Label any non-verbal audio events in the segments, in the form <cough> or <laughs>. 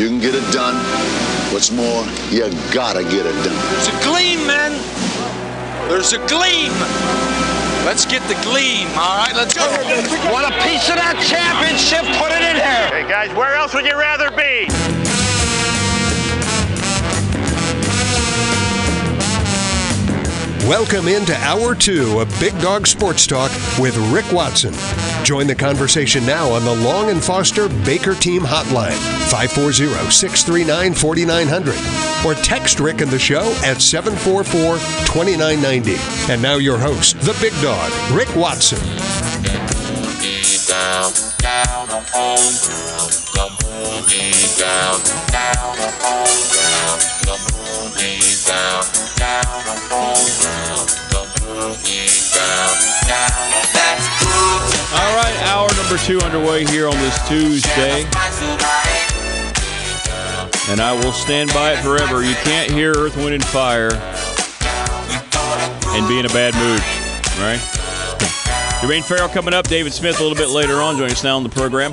you can get it done. What's more, you gotta get it done. There's a gleam, man. There's a gleam. Let's get the gleam, all right? Let's go. Want a piece of that championship? Put it in here. Hey guys, where else would you rather be? Welcome into Hour 2 of Big Dog Sports Talk with Rick Watson. Join the conversation now on the Long and Foster Baker Team Hotline, 540 639 4900. Or text Rick and the show at 744 2990. And now your host, the Big Dog, Rick Watson. down, down down, down down, down me down, down. That's good. All right, hour number two underway here on this Tuesday, and I will stand by it forever. You can't hear Earth, Wind, and Fire and be in a bad mood, right? Jermaine Farrell coming up. David Smith a little bit later on. Joining us now on the program.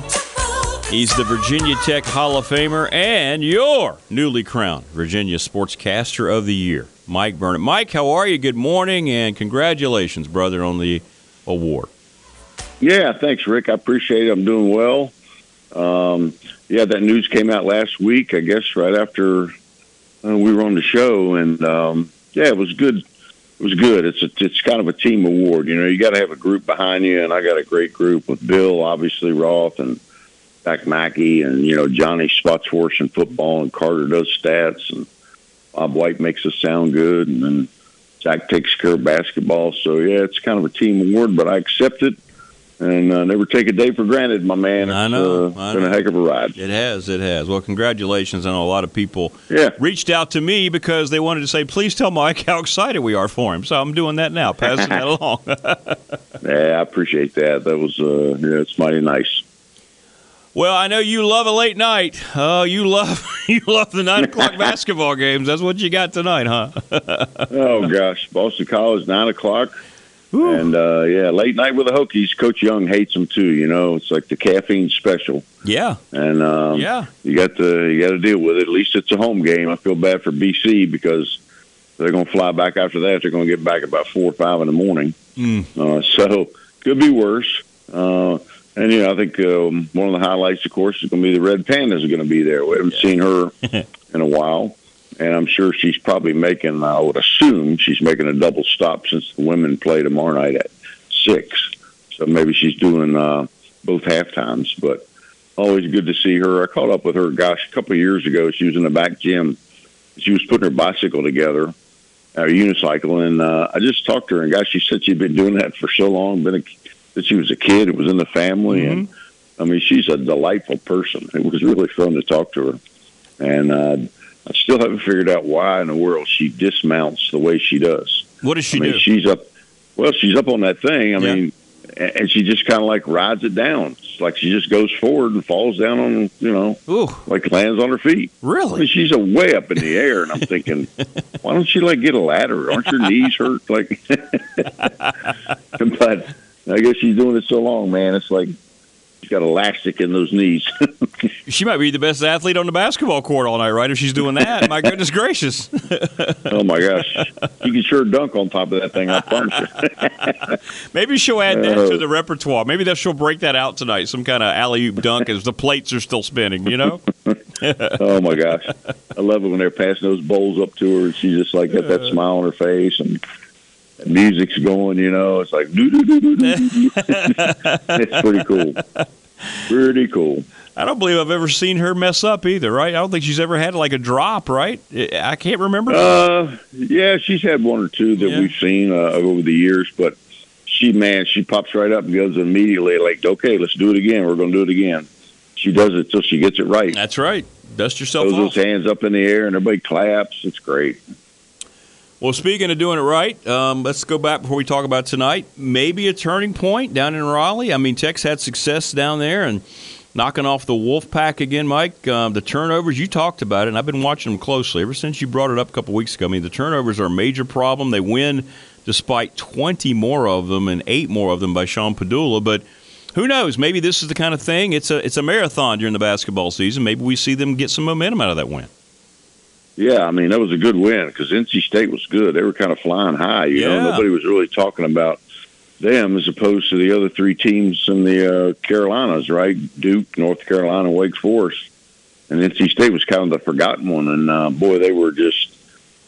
He's the Virginia Tech Hall of Famer and your newly crowned Virginia Sportscaster of the Year, Mike Burnop. Mike, how are you? Good morning and congratulations, brother, on the award. Yeah, thanks, Rick. I appreciate it. I'm doing well. Um, yeah, that news came out last week, I guess, right after uh, we were on the show, and um, yeah, it was good. It was good. It's a, it's kind of a team award. You know, you got to have a group behind you, and I got a great group with Bill, obviously Roth, and Zach Mackey, and you know Johnny spots us in football, and Carter does stats, and Bob White makes us sound good, and then Zach takes care of basketball. So yeah, it's kind of a team award, but I accept it and uh, never take a day for granted, my man. I know, uh, I been a heck of a ride. It has, it has. Well, congratulations. I know a lot of people Yeah. reached out to me because they wanted to say, please tell Mike how excited we are for him. So I'm doing that now, passing that <laughs> along. <laughs> Yeah, I appreciate that. That was uh, yeah, it's mighty nice. well, I know you love a late night. Oh, you love <laughs> you love the nine o'clock basketball games. That's what you got tonight, huh? Oh gosh, Boston College nine o'clock, and uh, yeah, late night with the Hokies. Coach Young hates them too. You know, it's like the caffeine special, yeah, and um, yeah. you got to you got to deal with it. At least it's a home game. I feel bad for BC because they're going to fly back after that. They're going to get back about four or five in the morning. Mm. Uh, so could be worse. Uh, and you know, I think um, one of the highlights, of course, is going to be the Red Pandas are going to be there. We haven't seen her <laughs> in a while, and I'm sure she's probably making. I would assume she's making a double stop since the women play tomorrow night at six. So maybe she's doing uh, both half times. But always good to see her. I caught up with her, gosh, a couple of years ago. She was in the back gym. She was putting her bicycle together, a unicycle, and uh, I just talked to her. And gosh, she said she'd been doing that for so long, been a, that she was a kid. It was in the family, and I mean, she's a delightful person. It was really fun to talk to her, and uh, I still haven't figured out why in the world she dismounts the way she does. What does she I mean, do? she's up. Well, she's up on that thing. I Yeah. mean, and she just kind of like rides it down. It's like she just goes forward and falls down on, you know, Ooh, like lands on her feet. I mean, really? she's a way up in the air, and I'm <laughs> thinking, why don't you like get a ladder? Aren't your knees hurt? Like, <laughs> but I guess she's doing it so long, man. It's like she's got elastic in those knees. <laughs> She might be the best athlete on the basketball court all night, right? If she's doing that, my goodness gracious! <laughs> oh my gosh, you can sure dunk on top of that thing. I promise you. <laughs> Maybe she'll add that Uh, to the repertoire. Maybe that she'll break that out tonight. Some kind of alley oop dunk as the plates are still spinning. You know? Oh my gosh, I love it when they're passing those bowls up to her, and she's just like got that smile on her face, and music's going. You know, it's like. <laughs> It's pretty cool. Pretty cool. I don't believe I've ever seen her mess up either. Right? I don't think she's ever had like a drop. Right? I can't remember. Uh, yeah, she's had one or two that Yeah. we've seen uh, over the years, but she, man, she pops right up and goes immediately like, okay, let's do it again. We're going to do it again. She does it till she gets it right. That's right. Dust yourself Throws off. those hands up in the air and everybody claps. It's great. Well, speaking of doing it right, um, let's go back before we talk about tonight. Maybe a turning point down in Raleigh. I mean, Tech's had success down there and knocking off the Wolf Pack again, Mike. Um, the turnovers, you talked about it, and I've been watching them closely ever since you brought it up a couple weeks ago. I mean, the turnovers are a major problem. They win despite 20 more of them and eight more of them by Sean Pedulla, but who knows? Maybe this is the kind of thing. It's a it's a marathon during the basketball season. Maybe we see them get some momentum out of that win. Yeah, I mean that was a good win because NC State was good. They were kind of flying high. You Yeah. know, nobody was really talking about them as opposed to the other three teams in the uh, Carolinas, right? Duke, North Carolina, Wake Forest, and NC State was kind of the forgotten one. And uh, boy, they were just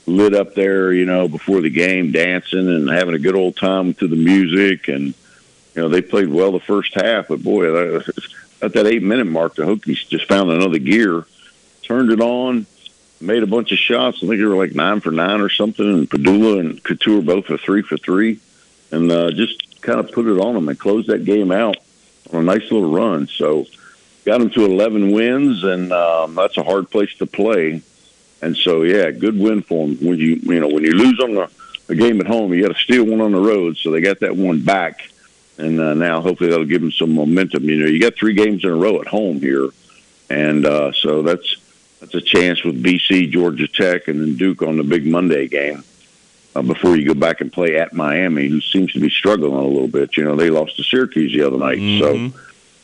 lit up there, you know, before the game, dancing and having a good old time to the music. And you know, they played well the first half, but boy, <laughs> at that eight minute mark, the Hokies just found another gear, turned it on made a bunch of shots. I think they were like nine for nine or something. And Pedulla and Cattoor both were three for three, and uh, just kind of put it on them and closed that game out on a nice little run. So got them to 11 wins, and um, that's a hard place to play. And so, yeah, good win for them. When you you know when you lose on the a game at home, you got to steal one on the road. So they got that one back, and uh, now hopefully that'll give them some momentum. You know, you got three games in a row at home here, and uh, so that's that's a chance with BC, Georgia Tech, and then Duke on the big Monday game uh, before you go back and play at Miami, who seems to be struggling a little bit. You know, they lost to Syracuse the other night, so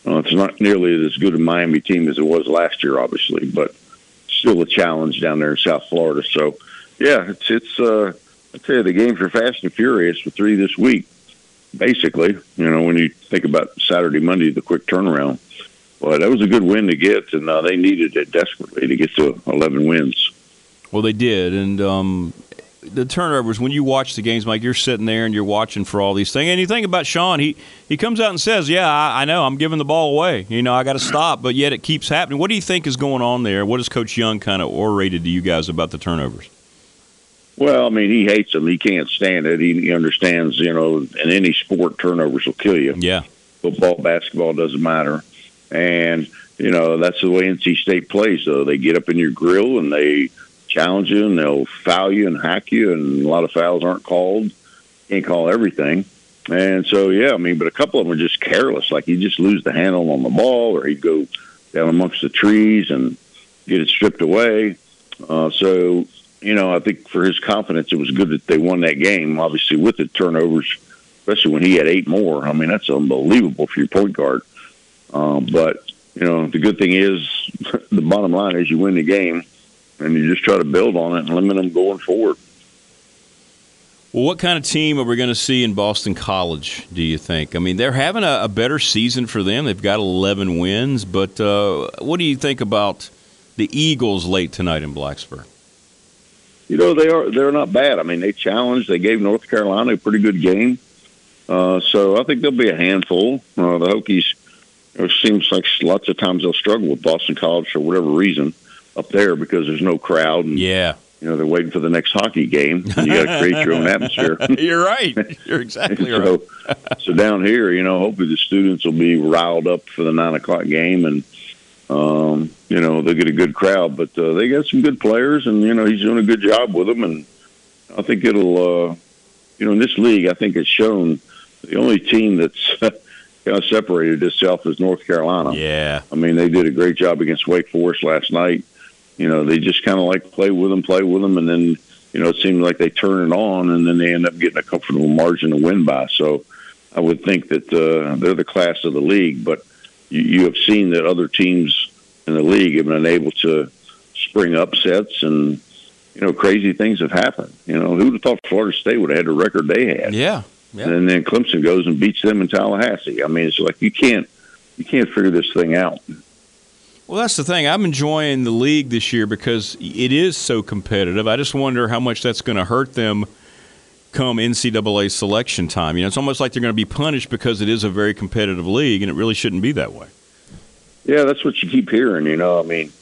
uh, it's not nearly as good a Miami team as it was last year, obviously, but still a challenge down there in South Florida. So, yeah, it's it's. Uh, I tell you, the games are fast and furious with three this week. Basically, you know, when you think about Saturday, Monday, the quick turnaround. But that was a good win to get, and uh, they needed it desperately to get to 11 wins. Well, they did, and um, the turnovers. When you watch the games, Mike, you're sitting there and you're watching for all these things. And you think about Sean, he he comes out and says, "Yeah, I, I know, I'm giving the ball away. You know, I got to stop." But yet it keeps happening. What do you think is going on there? What has Coach Young kind of orated to you guys about the turnovers? Well, I mean, he hates them. He can't stand it. He, he understands, you know, in any sport, turnovers will kill you. Yeah, Football, basketball doesn't matter. And, you know, that's the way NC State plays, though. They get up in your grill and they challenge you and they'll foul you and hack you, and a lot of fouls aren't called. Can't call everything. And so, yeah, I mean, but a couple of them are just careless. Like you just lose the handle on the ball, or he'd go down amongst the trees and get it stripped away. Uh, so, you know, I think for his confidence, it was good that they won that game. Obviously, with the turnovers, especially when he had eight more. I mean, that's unbelievable for your point guard. Um, but you know, the good thing is, <laughs> the bottom line is you win the game, and you just try to build on it and limit them going forward. Well, what kind of team are we going to see in Boston College, do you think? I mean, they're having a, a better season for them. They've got 11 wins, but uh, what do you think about the Eagles late tonight in Blacksburg? You know, they are they're not bad. I mean, they challenged. They gave North Carolina a pretty good game. Uh, so I think they'll be a handful. Uh, the Hokies. It seems like lots of times they'll struggle with Boston College for whatever reason up there because there's no crowd and Yeah, you know they're waiting for the next hockey game. And you got to <laughs> create your own atmosphere. <laughs> you're right. You're exactly <laughs> right. so, so down here, you know, hopefully the students will be riled up for the nine o'clock game, and um, you know they'll get a good crowd. But uh, they got some good players, and you know he's doing a good job with them, and I think it'll, uh, you know, in this league, I think it's shown the only team that's kind of separated itself is North Carolina. Yeah, I mean, they did a great job against Wake Forest last night. You know, they just kind of like play with them, play with them, and then you know it seems like they turn it on, and then they end up getting a comfortable margin to win by. So I would think that uh, they're the class of the league, but you, you have seen that other teams in the league have been able to spring upsets, and you know crazy things have happened. You know, who would have thought Florida State would have had the record they had? yeah, yeah. and then Clemson goes and beats them in Tallahassee. I mean, it's like you can't you can't figure this thing out. Well, that's the thing. I'm enjoying the league this year because it is so competitive. I just wonder how much that's going to hurt them come NCAA selection time. You know, it's almost like they're going to be punished because it is a very competitive league, and it really shouldn't be that way. Yeah, that's what you keep hearing. You know, I mean,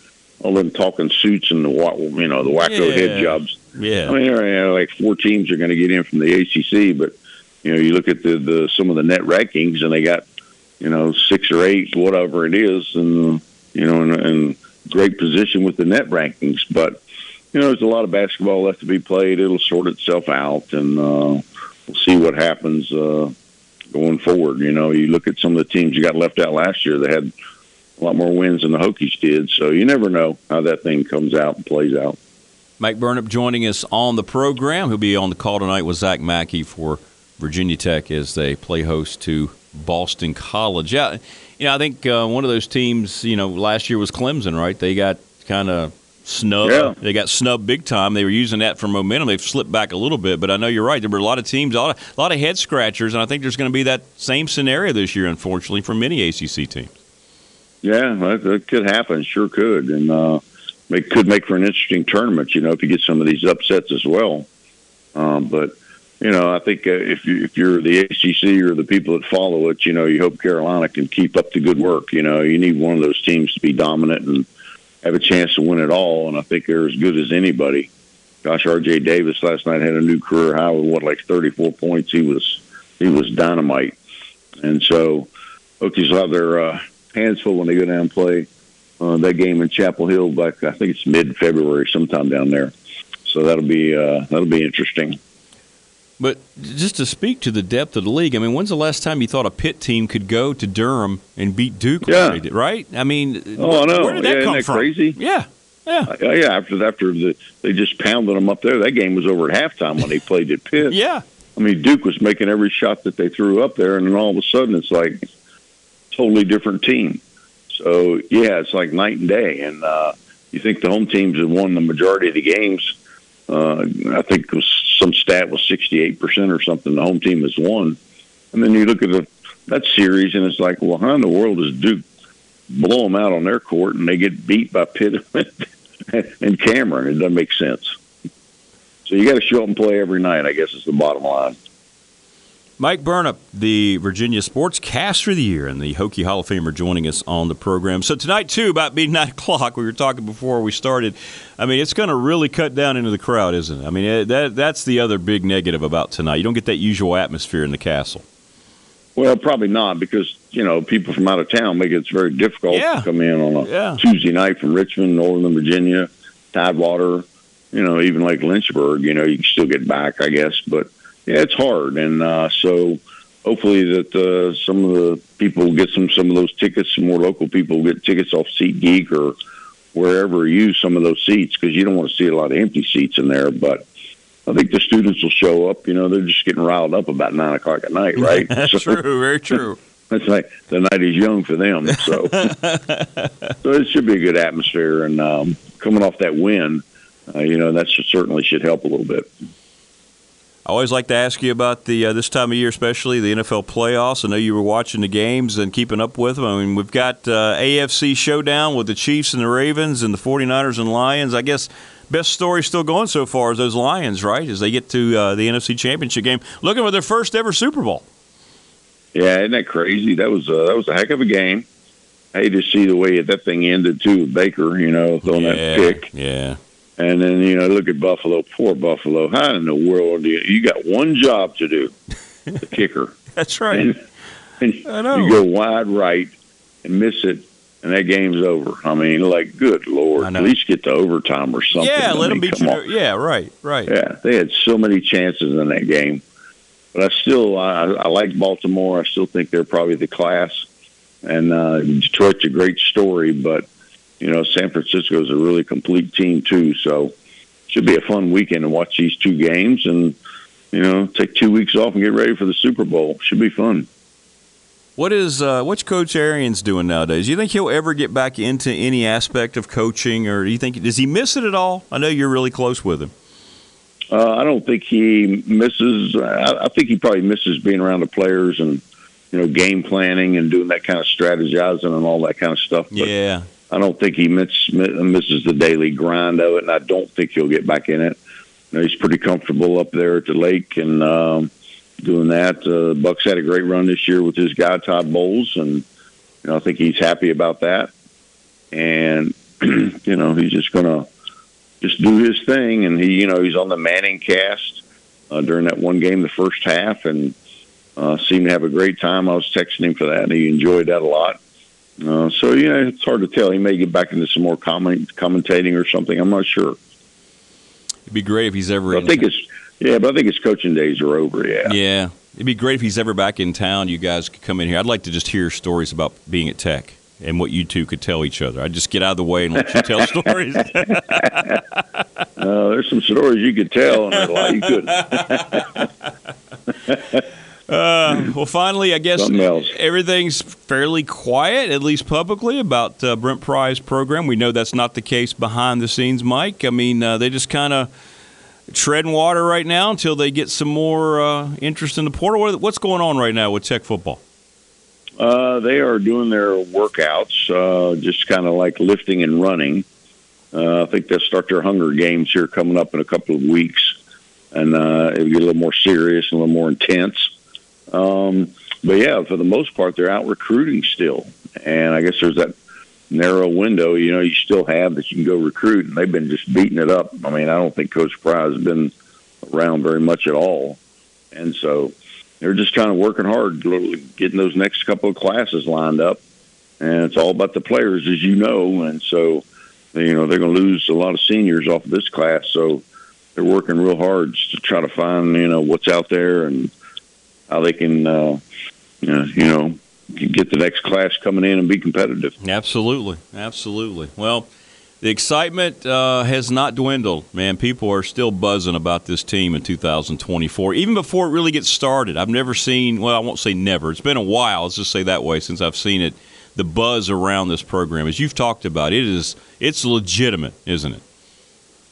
all them talking suits and the you know the wacko Yeah. head jobs. Yeah. I mean, you know, like four teams are going to get in from the ACC, but you know, you look at the, the some of the net rankings, and they got you know six or eight, whatever it is, and you know, in great position with the net rankings. But you know, there's a lot of basketball left to be played. It'll sort itself out, and uh, we'll see what happens uh, going forward. You know, you look at some of the teams you got left out last year; they had a lot more wins than the Hokies did. So you never know how that thing comes out and plays out. Mike Burnop joining us on the program. He'll be on the call tonight with Zach Mackey for Virginia Tech as they play host to Boston College. Yeah, you know, I think uh, one of those teams, you know, last year was Clemson, right? They got kind of snubbed. Yeah. They got snubbed big time. They were using that for momentum. They've slipped back a little bit, but I know you're right. There were a lot of teams, a lot of, a lot of head scratchers, and I think there's going to be that same scenario this year, unfortunately, for many ACC teams. Yeah, that, that could happen. Sure could, and uh, it could make for an interesting tournament. You know, if you get some of these upsets as well. Um, but you know, I think uh, if you if you're the ACC or the people that follow it, you know, you hope Carolina can keep up the good work. You know, you need one of those teams to be dominant and have a chance to win it all. And I think they're as good as anybody. Gosh, R.J. Davis last night had a new career high with what like 34 points. He was he was dynamite, and so Hokies will have their uh, hands full when they go down and play uh, that game in Chapel Hill. Back I think it's mid February, sometime down there. So that'll be uh, that'll be interesting. But just to speak to the depth of the league, I mean, when's the last time you thought a Pitt team could go to Durham and beat Duke? Yeah. like they did, right? I mean, Oh, know. where did Yeah, that isn't come that from? crazy? Yeah, yeah, Uh, yeah, after after the, they just pounded them up there. That game was over at halftime when they <laughs> played at Pitt. yeah. I mean, Duke was making every shot that they threw up there, and then all of a sudden, it's like totally different team. So yeah, it's like night and day. And uh, you think the home teams have won the majority of the games? Uh, I think it was some stat was sixty eight percent or something. The home team has won, and then you look at the that series, and it's like, well, how in the world does Duke blow them out on their court, and they get beat by Pitt <laughs> and Cameron? It doesn't make sense. So you got to show up and play every night. I guess is the bottom line. Mike Burnop, the Virginia Sportscaster of the Year and the Hokie Hall of Famer, joining us on the program. So tonight, too, about being nine o'clock, we were talking before we started. I mean, it's going to really cut down into the crowd, isn't it? I mean, eh, that that's the other big negative about tonight. You don't get that usual atmosphere in the Cassell. Well, probably not because you know people from out of town make it very difficult Yeah. to come in on a Yeah. Tuesday night from Richmond, Northern Virginia, Tidewater, you know, even like Lynchburg. You know, you can still get back, I guess, but yeah, it's hard, and uh, so hopefully that uh, some of the people get some some of those tickets. Some more local people get tickets off SeatGeek or wherever use some of those seats because you don't want to see a lot of empty seats in there, but. I think the students will show up. You know, they're just getting riled up about nine o'clock at night, right? <laughs> That's So- true, very true. <laughs> it's like the night is young for them. So, <laughs> so it should be a good atmosphere. And um, coming off that win, uh, you know, that should, certainly should help a little bit. I always like to ask you about the uh, this time of year, especially the NFL playoffs. I know you were watching the games and keeping up with them. I mean, we've got uh, AFC showdown with the Chiefs and the Ravens and the 49ers and Lions. I guess best story still going so far is those Lions, right? As they get to uh, the NFC Championship game, looking for their first ever Super Bowl. Yeah, isn't that crazy? That was uh, that was a heck of a game. I hate to see the way that thing ended too. with Baker, you know, throwing yeah, that pick, yeah. And then you know, look at Buffalo. Poor Buffalo. How in the world do you? You got one job to do, the <laughs> kicker. That's right. and, and I know. you go wide right and miss it, and that game's over. I mean, like, good lord, at least get to overtime or something. yeah, I let them beat you. on. Yeah, right, right. Yeah, they had so many chances in that game, but I still I, I like Baltimore. I still think they're probably the class, and uh, Detroit's a great story, but you know San Francisco is a really complete team too. So should be a fun weekend to watch these two games, and you know take two weeks off and get ready for the Super Bowl. Should be fun. What is uh, what's Coach Arians doing nowadays? Do you think he'll ever get back into any aspect of coaching, or do you think does he miss it at all? I know you're really close with him. Uh, I don't think he misses. I, I think he probably misses being around the players and you know game planning and doing that kind of strategizing and all that kind of stuff. But Yeah, I don't think he miss, misses the daily grind of it, and I don't think he'll get back in it. You know, he's pretty comfortable up there at the lake and um, doing that. Uh, Bucks had a great run this year with his guy Todd Bowles, and you know I think he's happy about that. And <clears throat> you know he's just gonna just do his thing, and he you know he's on the Manning cast uh, during that one game, the first half, and uh, seemed to have a great time. I was texting him for that, and he enjoyed that a lot. Uh, so you know, it's hard to tell. He may get back into some more comment, commentating or something. I'm not sure. it'd be great if he's ever. But I in think it's yeah, but I think his coaching days are over. Yeah. Yeah, it'd be great if he's ever back in town. You guys could come in here. I'd like to just hear stories about being at Tech and what you two could tell each other. I'd just get out of the way and let you tell <laughs> stories. Uh, there's some stories you could tell, and a lot you couldn't. <laughs> Uh, well, finally, I guess everything's fairly quiet, at least publicly, about uh, Brent Pry's program. We know that's not the case behind the scenes, Mike. I mean, uh, they just kind of treading water right now until they get some more uh, interest in the portal. What's going on right now with Tech football? Uh, they are doing their workouts, uh, just kind of like lifting and running. Uh, I think they'll start their hunger games here coming up in a couple of weeks, and uh, it'll get a little more serious and a little more intense. Um, but yeah, for the most part, they're out recruiting still, and I guess there's that narrow window. You know, you still have that you can go recruit, and they've been just beating it up. I mean, I don't think Coach Pry has been around very much at all, and so they're just kind of working hard, getting those next couple of classes lined up, and it's all about the players, as you know, and so you know they're going to lose a lot of seniors off of this class, so they're working real hard to try to find you know what's out there and how they can uh, uh, you know get the next class coming in and be competitive. Absolutely, absolutely. Well, the excitement uh, has not dwindled, man. People are still buzzing about this team in 2024, even before it really gets started. I've never seen, well, I won't say never. It's been a while. Let's just say that way since I've seen it. The buzz around this program, as you've talked about, it is it's legitimate, isn't it?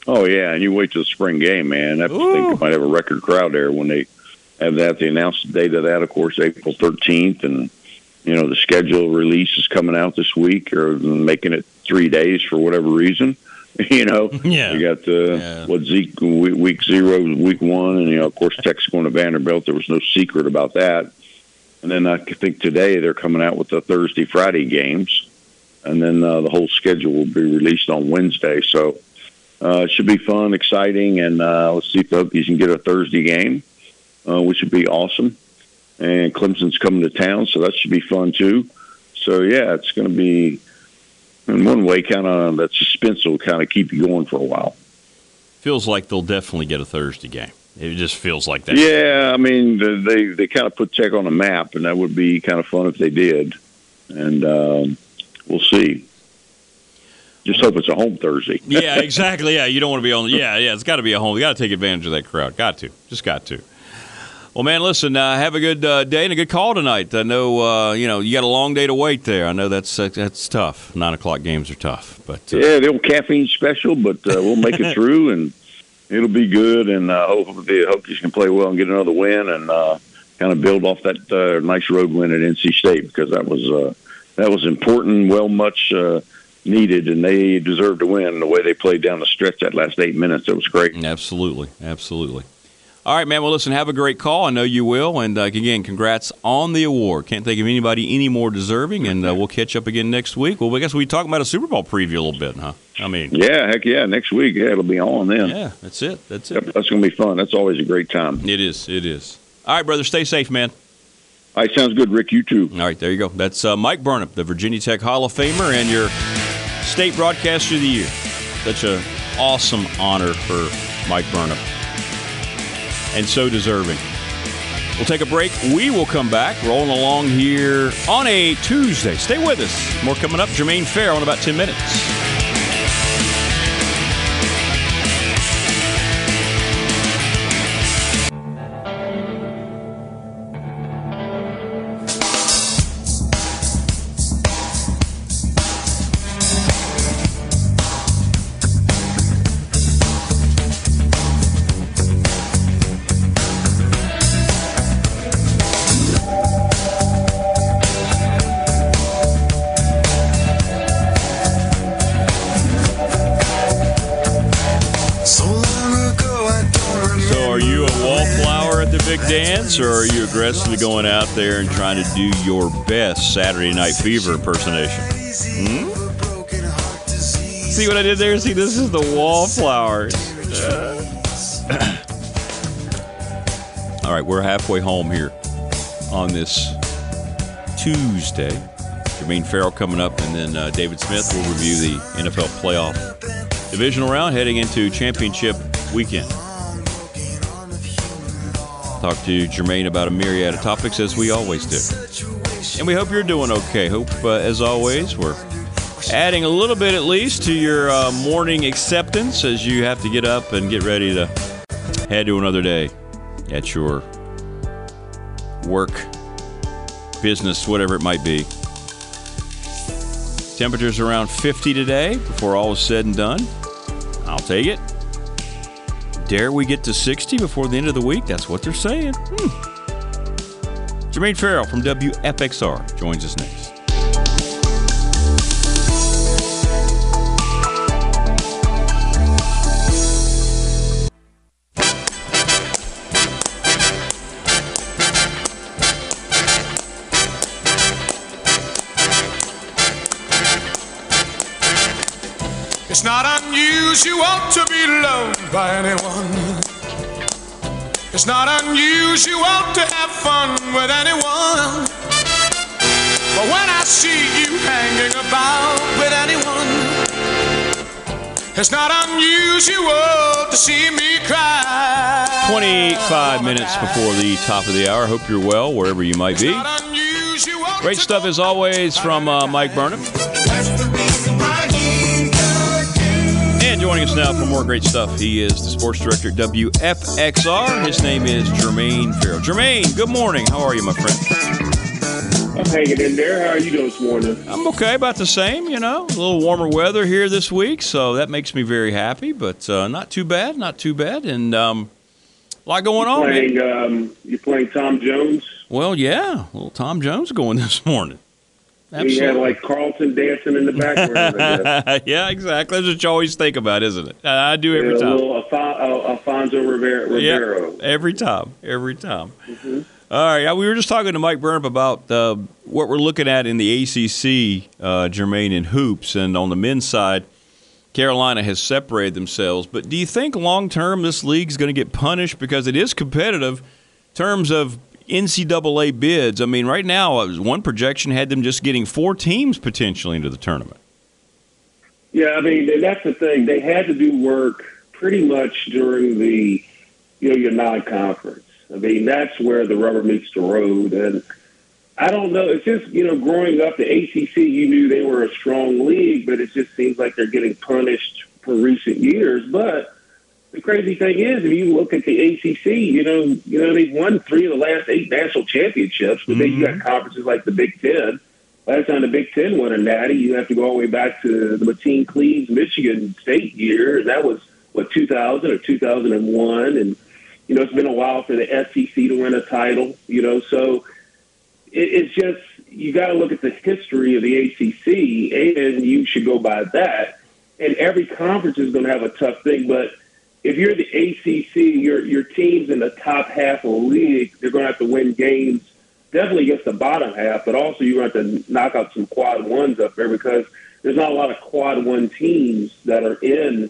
Oh yeah, and you wait till the spring game, man. I think they might have a record crowd there when they have that. They announced the date of that, of course, April 13th, and you know the schedule release is coming out this week, or making it three days for whatever reason. <laughs> You know, <laughs> Yeah. you got the Yeah. what Zeke week, week zero, week one, and you know, of course, Texas going to Vanderbilt. There was no secret about that. And then I think today they're coming out with the Thursday, Friday games, and then uh, the whole schedule will be released on Wednesday. So uh, it should be fun, exciting, and uh, let's see if the Hokies can get a Thursday game, uh, which would be awesome. And Clemson's coming to town, so that should be fun too. So yeah, it's going to be in one way kind of that suspense will kind of keep you going for a while. Feels like they'll definitely get a Thursday game. It just feels like that. Yeah, I mean the- they they kind of put Tech on a map, and that would be kind of fun if they did. And um, we'll see. Just hope it's a home Thursday. yeah, <laughs> exactly. Yeah, you don't want to be on. Yeah, yeah, it's got to be a home. You got to take advantage of that crowd. Got to, just got to. Well, man, listen. Uh, have a good uh, day and a good call tonight. I know uh, you know you got a long day to wait there. I know that's uh, that's tough. Nine o'clock games are tough, but uh, Yeah, the old caffeine special, but uh, we'll make it <laughs> through, and it'll be good. And uh, hopefully the Hokies can play well and get another win, and uh, kind of build off that uh, nice road win at NC State because that was uh, that was important, well much uh, needed, and they deserved to win. The way they played down the stretch that last eight minutes, it was great. absolutely, absolutely. All right, man. Well, listen. Have a great call. I know you will. And uh, again, congrats on the award. Can't think of anybody any more deserving. And uh, we'll catch up again next week. Well, I guess we talk about a Super Bowl preview a little bit, huh? I mean, Yeah, heck yeah! Next week, yeah, it'll be on then. yeah, that's it. That's Yep, it. That's going to be fun. That's always a great time. It is. It is. All right, brother. Stay safe, man. All right, sounds good, Rick. You too. All right, there you go. That's uh, Mike Burnop, the Virginia Tech Hall of Famer and your state broadcaster of the year. Such an awesome honor for Mike Burnop, and so deserving. We'll take a break. We will come back, rolling along here on a Tuesday. Stay with us. More coming up. Jermaine Fair in about 10 minutes. Aggressively going out there and trying to do your best Saturday Night Fever impersonation? Hmm? See what I did there? See, this is the wallflowers. <coughs> All right, we're halfway home here on this Tuesday. Jermaine Farrell coming up, and then uh, David Smith will review the NFL playoff divisional round heading into championship weekend. Talk to Jermaine about a myriad of topics as we always do. And we hope you're doing okay. Hope, uh, as always, we're adding a little bit at least to your uh, morning acceptance as you have to get up and get ready to head to another day at your work, business, whatever it might be. Temperatures around 50 today before all is said and done. I'll take it. Dare we get to 60 before the end of the week? That's what they're saying. Hmm. Jermaine Farrell from WFXR joins us next. By anyone. It's not unusual to have fun with anyone. But when I see you hanging about with anyone, it's not unusual to see me cry. 25 minutes before the top of the hour. Hope you're well wherever you might be. Great stuff as always from uh, Mike Burnop. Joining us now for more great stuff, he is the sports director at WFXR. His name is Jermaine Farrell. Jermaine, good morning. How are you, my friend? I'm hanging in there. How are you doing this morning? I'm okay, about the same, you know. A little warmer weather here this week, so that makes me very happy, but uh, not too bad, not too bad. And um, a lot going on. man. Playing, um, you playing Tom Jones? Well, yeah, little Tom Jones going <laughs> this morning. We had like Carlton dancing in the background. <laughs> Yeah, exactly. That's what you always think about, isn't it? I do every Yeah, a time. Alfon- uh, Alfonso Ribeiro. Yeah, every time, every time. Mm-hmm. All right, we were just talking to Mike Burnop about uh, what we're looking at in the ACC, uh, Jermaine, in hoops, and on the men's side, Carolina has separated themselves. But do you think long term this league's going to get punished because it is competitive in terms of NCAA bids? I mean, right now, uh, one projection had them just getting four teams potentially into the tournament. Yeah, I mean, that's the thing. They had to do work pretty much during the, you know, your non-conference. I mean, that's where the rubber meets the road. And I don't know. It's just, you know, growing up, the ACC, you knew they were a strong league, but it just seems like they're getting punished for recent years. But the crazy thing is, if you look at the ACC, you know, you know, they've won three of the last eight national championships, but then you got mm-hmm. conferences like the Big Ten. Last time the Big Ten won a natty, you have to go all the way back to the Mateen Cleaves, Michigan State year, and that was what 2000 or 2001, and you know it's been a while for the SEC to win a title. You know, so it, it's just you got to look at the history of the ACC, and you should go by that. And every conference is going to have a tough thing, but if you're the ACC, your your teams in the top half of the league, they're going to have to win games definitely against the bottom half, but also you're going to have to knock out some quad ones up there because there's not a lot of quad one teams that are in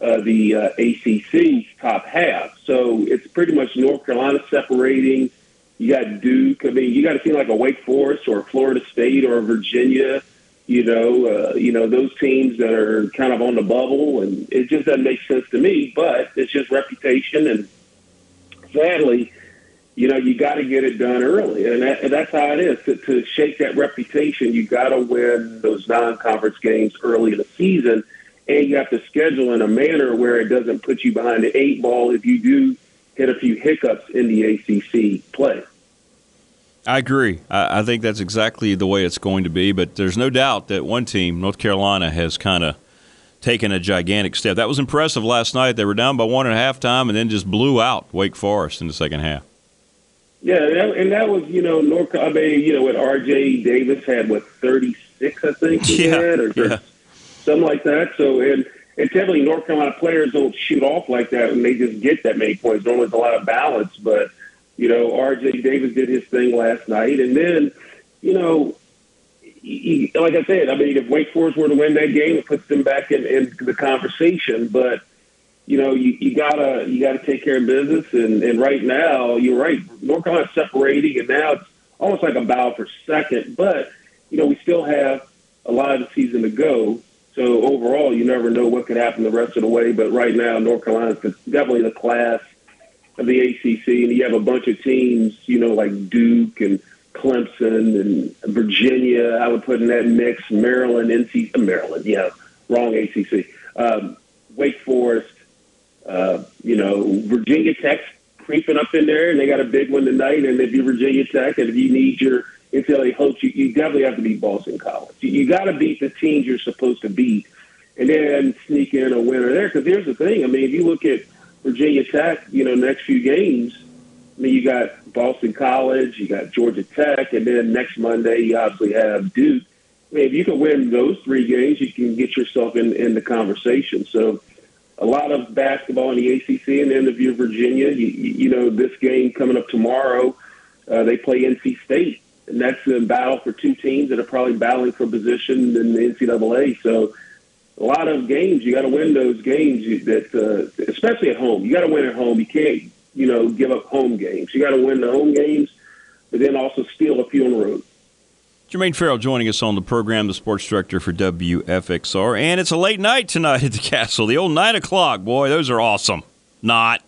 uh, the uh, ACC's top half. So it's pretty much North Carolina separating. You got Duke. I mean, you got a team like a Wake Forest or Florida State or Virginia. You know, uh, you know those teams that are kind of on the bubble, and it just doesn't make sense to me. But it's just reputation, and sadly, you know, you got to get it done early, and, that, and that's how it is. To, to shake that reputation, you got to win those non-conference games early in the season, and you have to schedule in a manner where it doesn't put you behind the eight ball if you do hit a few hiccups in the ACC play. I agree. I, I think that's exactly the way it's going to be. But there's no doubt that one team, North Carolina, has kind of taken a gigantic step. That was impressive last night. They were down by one and a half time and then just blew out Wake Forest in the second half. Yeah, and that, and that was you know North. I mean, you know, what R.J. Davis had what thirty six, I think he Yeah, had, or, or yeah. something like that. So and and typically North Carolina players don't shoot off like that when they just get that many points. Normally, it's a lot of balance, but you know, R.J. Davis did his thing last night, and then you know. he- Like I said, I mean, if Wake Forest were to win that game, it puts them back in, in the conversation. But you know, you, you gotta you gotta take care of business. And, and right now, you're right. North Carolina's separating, and now it's almost like a battle for second. But you know, we still have a lot of the season to go. So overall, you never know what could happen the rest of the way. But right now, North Carolina's definitely the class of the ACC, and you have a bunch of teams, you know, like Duke and Clemson and Virginia. I would put in that mix. Maryland, NC, Maryland, yeah, wrong ACC. Um, Wake Forest, uh, you know, Virginia Tech creeping up in there, and they got a big one tonight. And if you're Virginia Tech, and if you need your NCAA hopes, you, you definitely have to beat Boston College. You, you got to beat the teams you're supposed to beat, and then sneak in a winner there. Because here's the thing: I mean, if you look at Virginia Tech, you know, next few games, I mean, you got Boston College, you got Georgia Tech, and then next Monday you obviously have Duke. I mean, if you can win those three games, you can get yourself in, in the conversation. So, a lot of basketball in the ACC and then if you're Virginia, you, you know, this game coming up tomorrow, uh, they play NC State, and that's a battle for two teams that are probably battling for position in the NCAA. So, a lot of games you got to win those games that, uh, especially at home. You got to win at home. You can't, you know, give up home games. You got to win the home games, but then also steal a few on the road. Jermaine Farrell joining us on the program, the sports director for WFXR. And it's a late night tonight at the Cassell. The old 9 o'clock, boy, those are awesome. Not.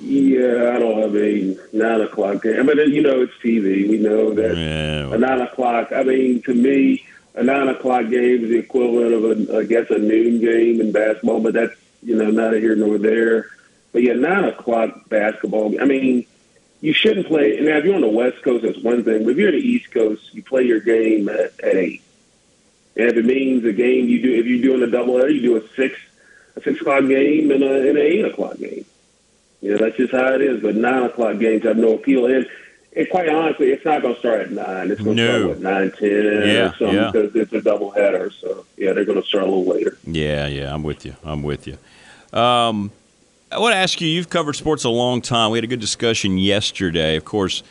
Yeah, I don't have a 9 o'clock game. But, you know, it's TV. We know that Yeah. a 9 o'clock, I mean, to me, a 9 o'clock game is the equivalent of, a, I guess, a noon game in basketball, but that's, you know, neither here nor there. But, yeah, 9 o'clock basketball, I mean, you shouldn't play. Now, if you're on the West Coast, that's one thing. But if you're on the East Coast, you play your game at, at eight. And if it means a game you do, if you're doing a double you do a six, a six o'clock game and, a, and an eight o'clock game. You know, that's just how it is. But nine o'clock games have no appeal. And, and quite honestly, it's not going to start at nine. It's going to No. start at nine ten Yeah, or something yeah. because it's a double header. So yeah, they're going to start a little later. Yeah, yeah, I'm with you. I'm with you. Um, I want to ask you. You've covered sports a long time. We had a good discussion yesterday. Of course,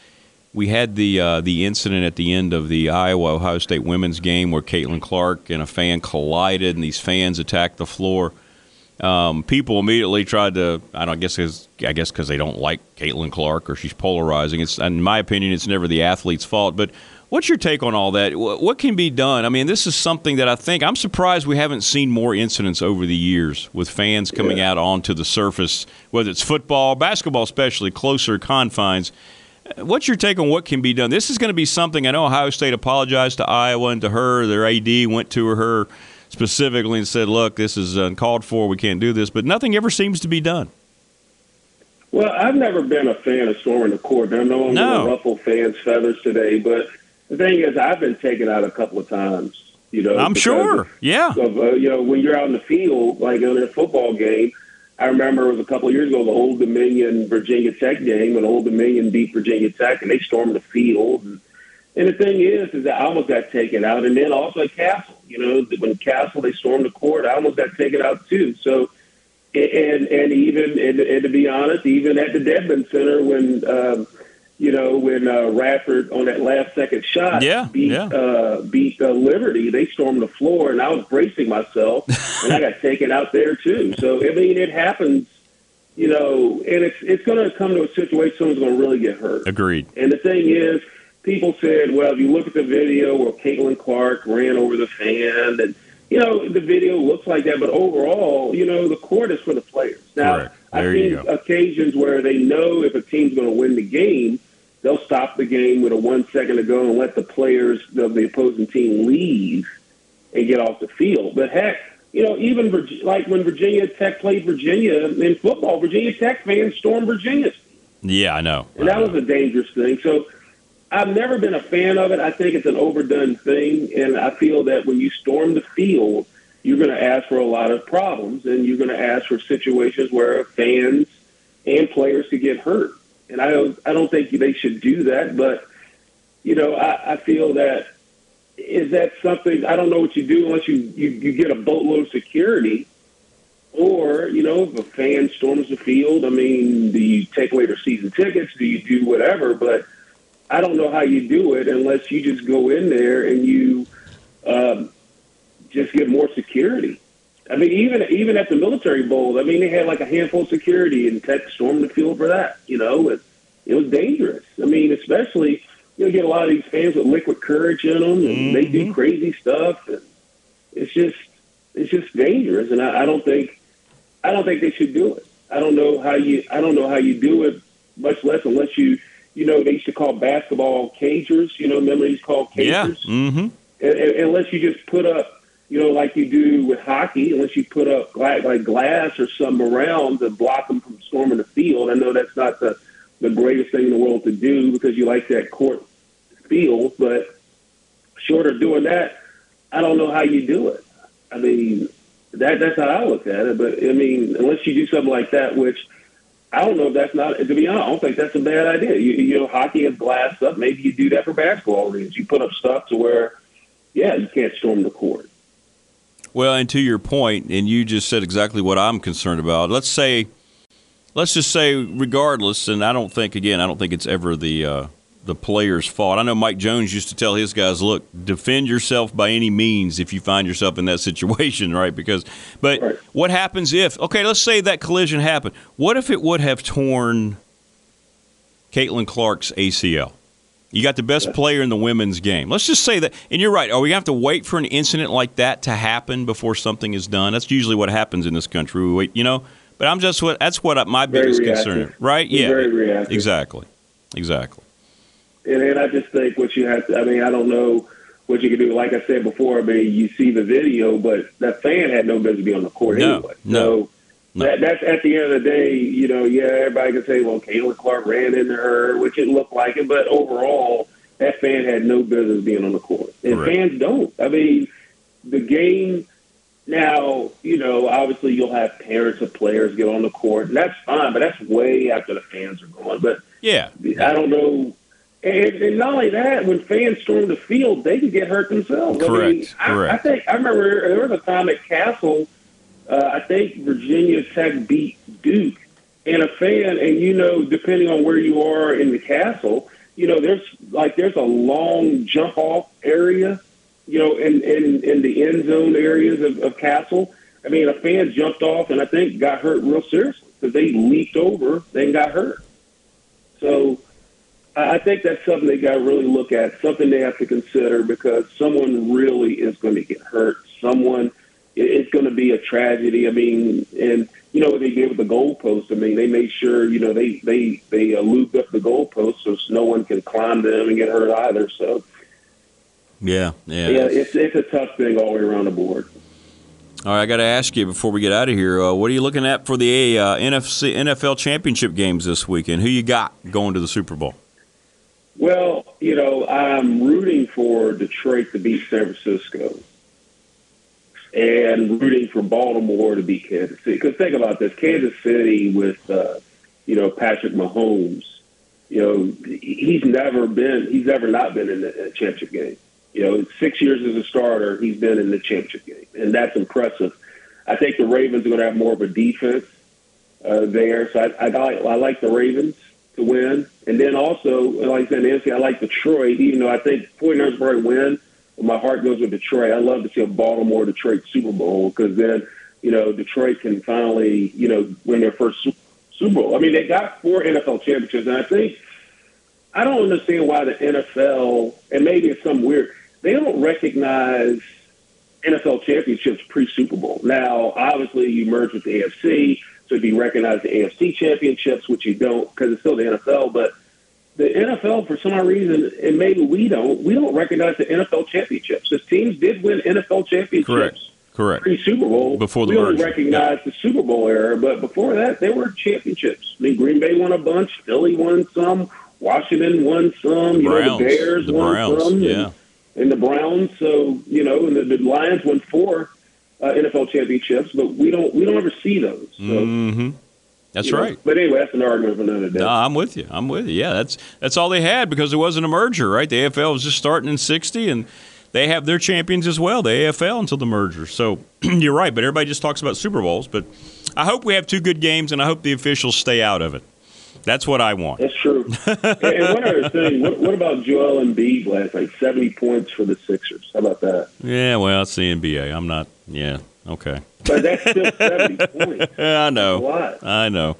we had the uh, the incident at the end of the Iowa Ohio State women's game where Caitlin Clark and a fan collided, and these fans attacked the floor. Um, people immediately tried to. I don't I guess 'cause- I guess because they don't like Caitlin Clark or she's polarizing. It's in my opinion, it's never the athlete's fault. But what's your take on all that? What can be done? I mean, this is something that I think I'm surprised we haven't seen more incidents over the years with fans coming out onto the surface, whether it's football, basketball, especially closer confines. What's your take on what can be done? This is going to be something. I know Ohio State apologized to Iowa and to her. Their AD went to her specifically and said, "Look, this is uncalled for. We can't do this." But nothing ever seems to be done. Well, I've never been a fan of storming the court. I know I'm No. going to ruffle fans' feathers today, but the thing is, I've been taken out a couple of times. You know, I'm sure. Yeah. Of, uh, you know, when you're out in the field, like in a football game, I remember it was a couple of years ago, the Old Dominion Virginia Tech game, when Old Dominion beat Virginia Tech, and they stormed the field. And, and the thing is, is that I almost got taken out, and then also at Cassell. You know, when Cassell they stormed the court, I almost got taken out too. So and and even and, and to be honest, even at the Dedmon Center when um, you know when uh, Radford on that last second shot Yeah, beat yeah. Uh, beat uh, Liberty, they stormed the floor, and I was bracing myself, <laughs> and I got taken out there too. So I mean, it happens, you know, and it's it's going to come to a situation someone's going to really get hurt. Agreed. And the thing is, people said, well, if you look at the video where Caitlin Clark ran over the fan, and you know the video looks like that, but overall, you know, the court is for the players. Now, Correct. I've seen occasions where they know if a team's going to win the game, they'll stop the game with a one second to go and let the players of the opposing team leave and get off the field. But heck, you know, even Virg- like when Virginia Tech played Virginia in football, Virginia Tech fans stormed Virginia's Yeah, I know. and that was a dangerous thing. So I've never been a fan of it. I think it's an overdone thing, and I feel that when you storm the field, you're going to ask for a lot of problems, and you're going to ask for situations where fans and players could get hurt. And I don't, I don't think they should do that. But you know, I, I feel that is that something I don't know what you do unless you, you you get a boatload of security. Or, you know, if a fan storms the field, I mean, do you take away their season tickets? Do you do whatever? But I don't know how you do it unless you just go in there and you um, just get more security. I mean, even even at the military bowl, I mean, they had like a handful of security and Tech stormed the field for that. You know, it, it was dangerous. I mean, especially you know, get a lot of these fans with liquid courage in them, and they do crazy stuff. And it's just it's just dangerous, and I, I don't think I don't think they should do it. I don't know how you I don't know how you do it, much less unless you you know they used to call basketball cagers. You know, remember these called Yeah. cagers. Mm-hmm. Un- un- unless you just put up, you know, like you do with hockey, unless you put up gla- like glass or something around to block them from storming the field. I know that's not the the greatest thing in the world to do because you like that court feel, but short of doing that, I don't know how you do it. I mean, that that's how I look at it. But I mean, unless you do something like that, which I don't know if that's not to be honest, I don't think that's a bad idea. You, you know, hockey has glass up. Maybe you do that for basketball reasons. You put up stuff to where, yeah, you can't storm the court. Well, and to your point, and you just said exactly what I'm concerned about. Let's say, let's just say, regardless, and I don't think again, I don't think it's ever the uh, the player's fault. I know Mike Jones used to tell his guys, "Look, defend yourself by any means if you find yourself in that <laughs> situation, right?" Because, but Right. what happens if? Okay, let's say that collision happened. What if it would have torn Caitlin Clark's ACL? You got the best player in the women's game. Let's just say that, and you're right. Are we going to have to wait for an incident like that to happen before something is done? That's usually what happens in this country. We wait, you know. But I'm just what that's what my Very biggest reactive. concern, right? You're Yeah, exactly, exactly. And, and I just think what you have to, I mean, I don't know what you can do. Like I said before, I mean, you see the video, but that fan had no business being on the court No, anyway. no, So that, that's at the end of the day, you know, yeah, everybody can say, well, Caitlin Clark ran into her, which it looked like it, but overall, that fan had no business being on the court. And Correct. fans don't. I mean, the game now, you know, obviously you'll have parents of players get on the court, and that's fine, but that's way after the fans are gone. But Yeah, I don't know. And, and not only that, when fans storm the field, they can get hurt themselves. I, mean, Correct, I, I think I remember there was a time at Cassell. Uh, I think Virginia Tech beat Duke, and a fan, and you know, depending on where you are in the Cassell, you know, there's like there's a long jump off area, you know, in in, in the end zone areas of, of Cassell. I mean, a fan jumped off and I think got hurt real seriously because they leaped over, then got hurt. So I think that's something they got to really look at, something they have to consider because someone really is going to get hurt. Someone, it's going to be a tragedy. I mean, and you know what they did with the goalpost. I mean, they made sure you know they they they uh, looped up the goalpost so no one can climb them and get hurt either. So yeah, yeah. yeah, it's it's a tough thing all the way around the board. All right, I got to ask you before we get out of here. Uh, what are you looking at for the uh, NFC NFL championship games this weekend? Who you got going to the Super Bowl? Well, you know, I'm rooting for Detroit to beat San Francisco and rooting for Baltimore to beat Kansas City. Because think about this Kansas City with, uh, you know, Patrick Mahomes, you know, he's never been, he's never not been in uh, championship game. You know, six years as a starter, he's been in the championship game, and that's impressive. I think the Ravens are going to have more of a defense uh, there, so I, I, I like the Ravens to win. And then also, like I said, Nancy, I like Detroit, even though I think 49ers probably win. But my heart goes with Detroit. I love to see a Baltimore Detroit Super Bowl because then, you know, Detroit can finally, you know, win their first Super Bowl. I mean, they got four NFL championships, and I think I don't understand why the NFL, and maybe it's some weird, they don't recognize NFL championships pre Super Bowl. Now, obviously, you merge with the AFC, so be recognized the AFC championships, which you don't because it's still the NFL. But the NFL, for some odd reason, and maybe we don't, we don't recognize the NFL championships. Because teams did win NFL championships Correct. Correct. pre Super Bowl. Before the we only merger. recognize the Super Bowl era, but before that, they were championships. I mean, Green Bay won a bunch, Philly won some, Washington won some, you know, the Bears The won Browns, some, and- yeah. and the Browns. So you know, and the, the Lions won four uh, NFL championships, but we don't we don't ever see those. So, Mm-hmm. That's you know, right. But anyway, that's an argument for another day. No, I'm with you. I'm with you. Yeah, that's that's all they had because it wasn't a merger, right? The AFL was just starting in '60, and they have their champions as well, the AFL, until the merger. So <clears throat> you're right, but everybody just talks about Super Bowls. But I hope we have two good games, and I hope the officials stay out of it. That's what I want. That's true. and, <laughs> and one other thing, what, what about Joel Embiid last night? Seventy points for the Sixers. How about that? Yeah, well, it's the NBA. I'm not. Yeah, okay. But that's still seventy <laughs> points. I know. I know.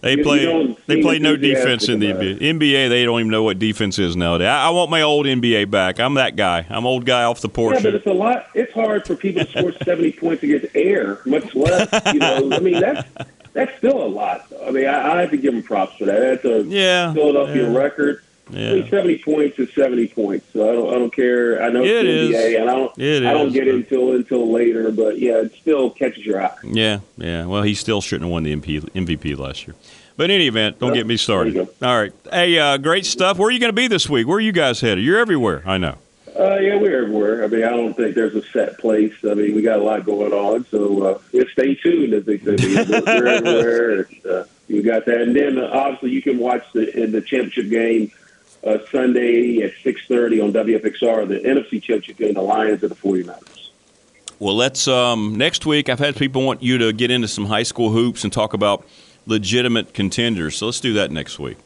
They You- play. They play no defense in the NBA. NBA. They don't even know what defense is nowadays. I, I want my old NBA back. I'm that guy. I'm old guy off the porch. Yeah, but it's a lot. It's hard for people to score seventy points against air, much less. You know, I mean that's that's still a lot. I mean, I, I have to give them props for that. That's a Yeah, Philadelphia yeah. record. I mean, seventy points is seventy points. So I don't, I don't care. I know It it's is. NBA, and I don't, It I don't is, get but- into it until later. But yeah, it still catches your eye. Yeah, yeah. Well, he still shouldn't have won the MP, MVP last year. But in any event, don't Well, get me started. All right. Hey, uh, great stuff. Where are you going to be this week? Where are you guys headed? You're everywhere. I know. Uh, yeah, we're everywhere. I mean, I don't think there's a set place. I mean, we got a lot going on, so uh, yeah, stay tuned, they say. We're, we're <laughs> everywhere. And, uh, you got that, and then uh, obviously you can watch the in the championship game uh, Sunday at six thirty on WFXR, the NFC championship game, the Lions and the 49ers. Well, let's um, next week. I've had people want you to get into some high school hoops and talk about legitimate contenders. So let's do that next week.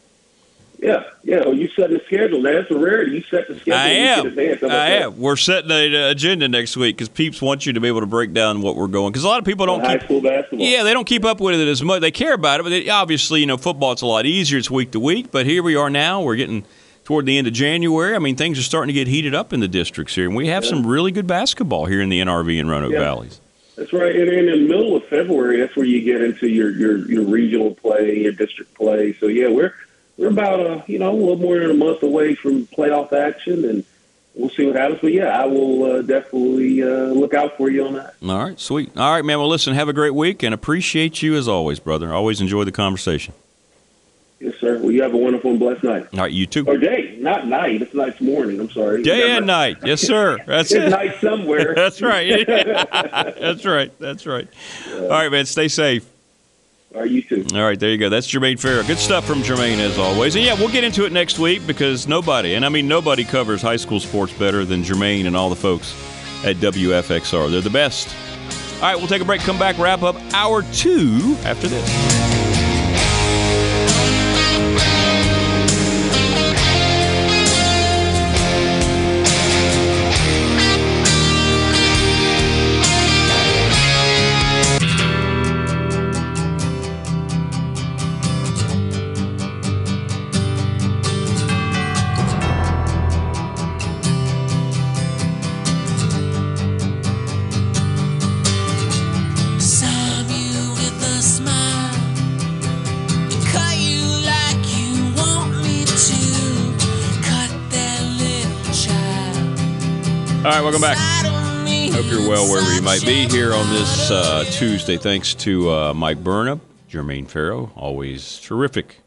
Yeah, yeah. Well, you set the schedule. That's a rarity. You set the schedule. I am. in advance. How about I that? am. We're setting an agenda next week because peeps want you to be able to break down what we're going. Because a lot of people don't High keep. school basketball. Yeah, they don't keep up with it as much. They care about it, but they, obviously, you know, football it's a lot easier. It's week to week. But here we are now. We're getting toward the end of January. I mean, things are starting to get heated up in the districts here, and we have some really good basketball here in the NRV and Roanoke Yeah. Valleys. That's right. And in the middle of February, that's where you get into your your, your regional play, your district play. So yeah, we're we're about a you know a little more than a month away from playoff action, and we'll see what happens. But yeah, I will uh, definitely uh, look out for you on that. All right, sweet. All right, man. Well, listen, have a great week, and appreciate you as always, brother. Always enjoy the conversation. Yes, sir. Well, you have a wonderful and blessed night. All right, you too. Or day, not night. It's night's morning. I'm sorry. Day and night. Yes, sir. <laughs> That's It's it. night somewhere. <laughs> That's right. <laughs> That's right. That's right. All right, man. Stay safe. All right, you too. All right, there you go. That's Jermaine Farrow. Good stuff from Jermaine, as always. And yeah, we'll get into it next week because nobody, and I mean nobody, covers high school sports better than Jermaine and all the folks at WFXR. They're the best. All right, we'll take a break, come back, wrap up hour two after this. Welcome back. Hope you're well wherever you might be here on this uh, Tuesday. Thanks to uh, Mike Burnop, Jermaine Farrow. Always terrific,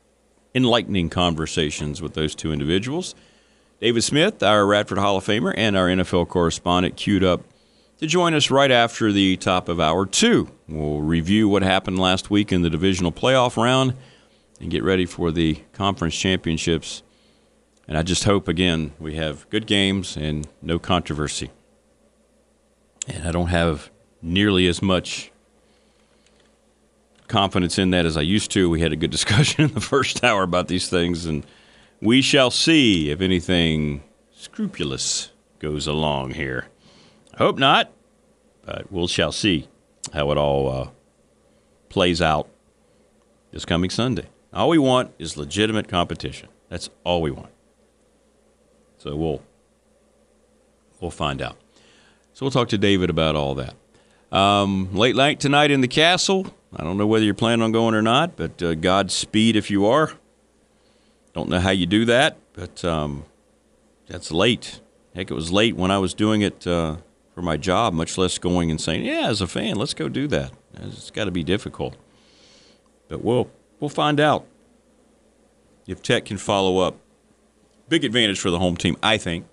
enlightening conversations with those two individuals. David Smith, our Radford Hall of Famer, and our NFL correspondent, queued up to join us right after the top of hour two. We'll review what happened last week in the divisional playoff round and get ready for the conference championships. And I just hope, again, we have good games and no controversy and I don't have nearly as much confidence in that as I used to. We had a good <laughs> discussion in the first hour about these things, and we shall see if anything scrupulous goes along here. I hope not, but we'll shall see how it all uh, plays out this coming Sunday. All we want is legitimate competition. That's all we want. So we'll we'll find out. So we'll talk to David about all that. Um, late night tonight in the Cassell. I don't know whether you're planning on going or not, but uh, Godspeed if you are. Don't know how you do that, but um, that's late. Heck, it was late when I was doing it uh, for my job, much less going and saying, "Yeah, as a fan, let's go do that." It's got to be difficult, but we'll we'll find out if Tech can follow up. Big advantage for the home team, I think.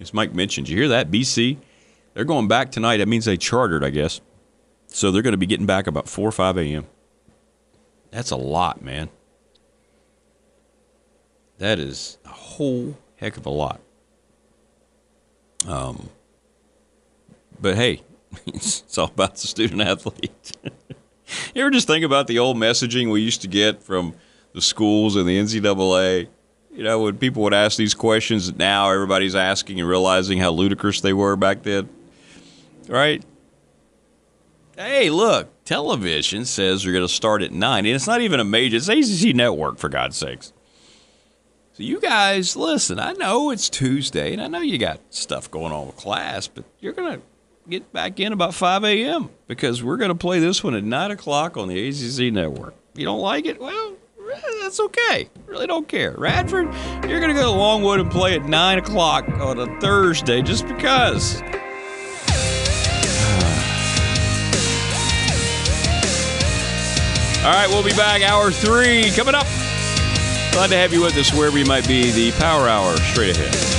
As Mike mentioned, you hear that? BC, they're going back tonight. That means they chartered, I guess. So they're going to be getting back about 4 or 5 a.m. That's a lot, man. That is a whole heck of a lot. Um, but hey, <laughs> it's, all about the student athlete. <laughs> you ever just think about the old messaging we used to get from the schools and the NCAA? You know, when people would ask these questions now everybody's asking and realizing how ludicrous they were back then. Right? Hey, look, television says you're going to start at 9, and it's not even a major, it's ACC Network, for God's sakes. So you guys, listen, I know it's Tuesday, and I know you got stuff going on with class, but you're going to get back in about 5 a.m. because we're going to play this one at 9 o'clock on the ACC Network. You don't like it, well, That's okay. Really don't care. Radford, you're going to go to Longwood and play at 9 o'clock on a Thursday just because. All right, we'll be back. Hour three coming up. Glad to have you with us wherever you might be. The Power Hour straight ahead.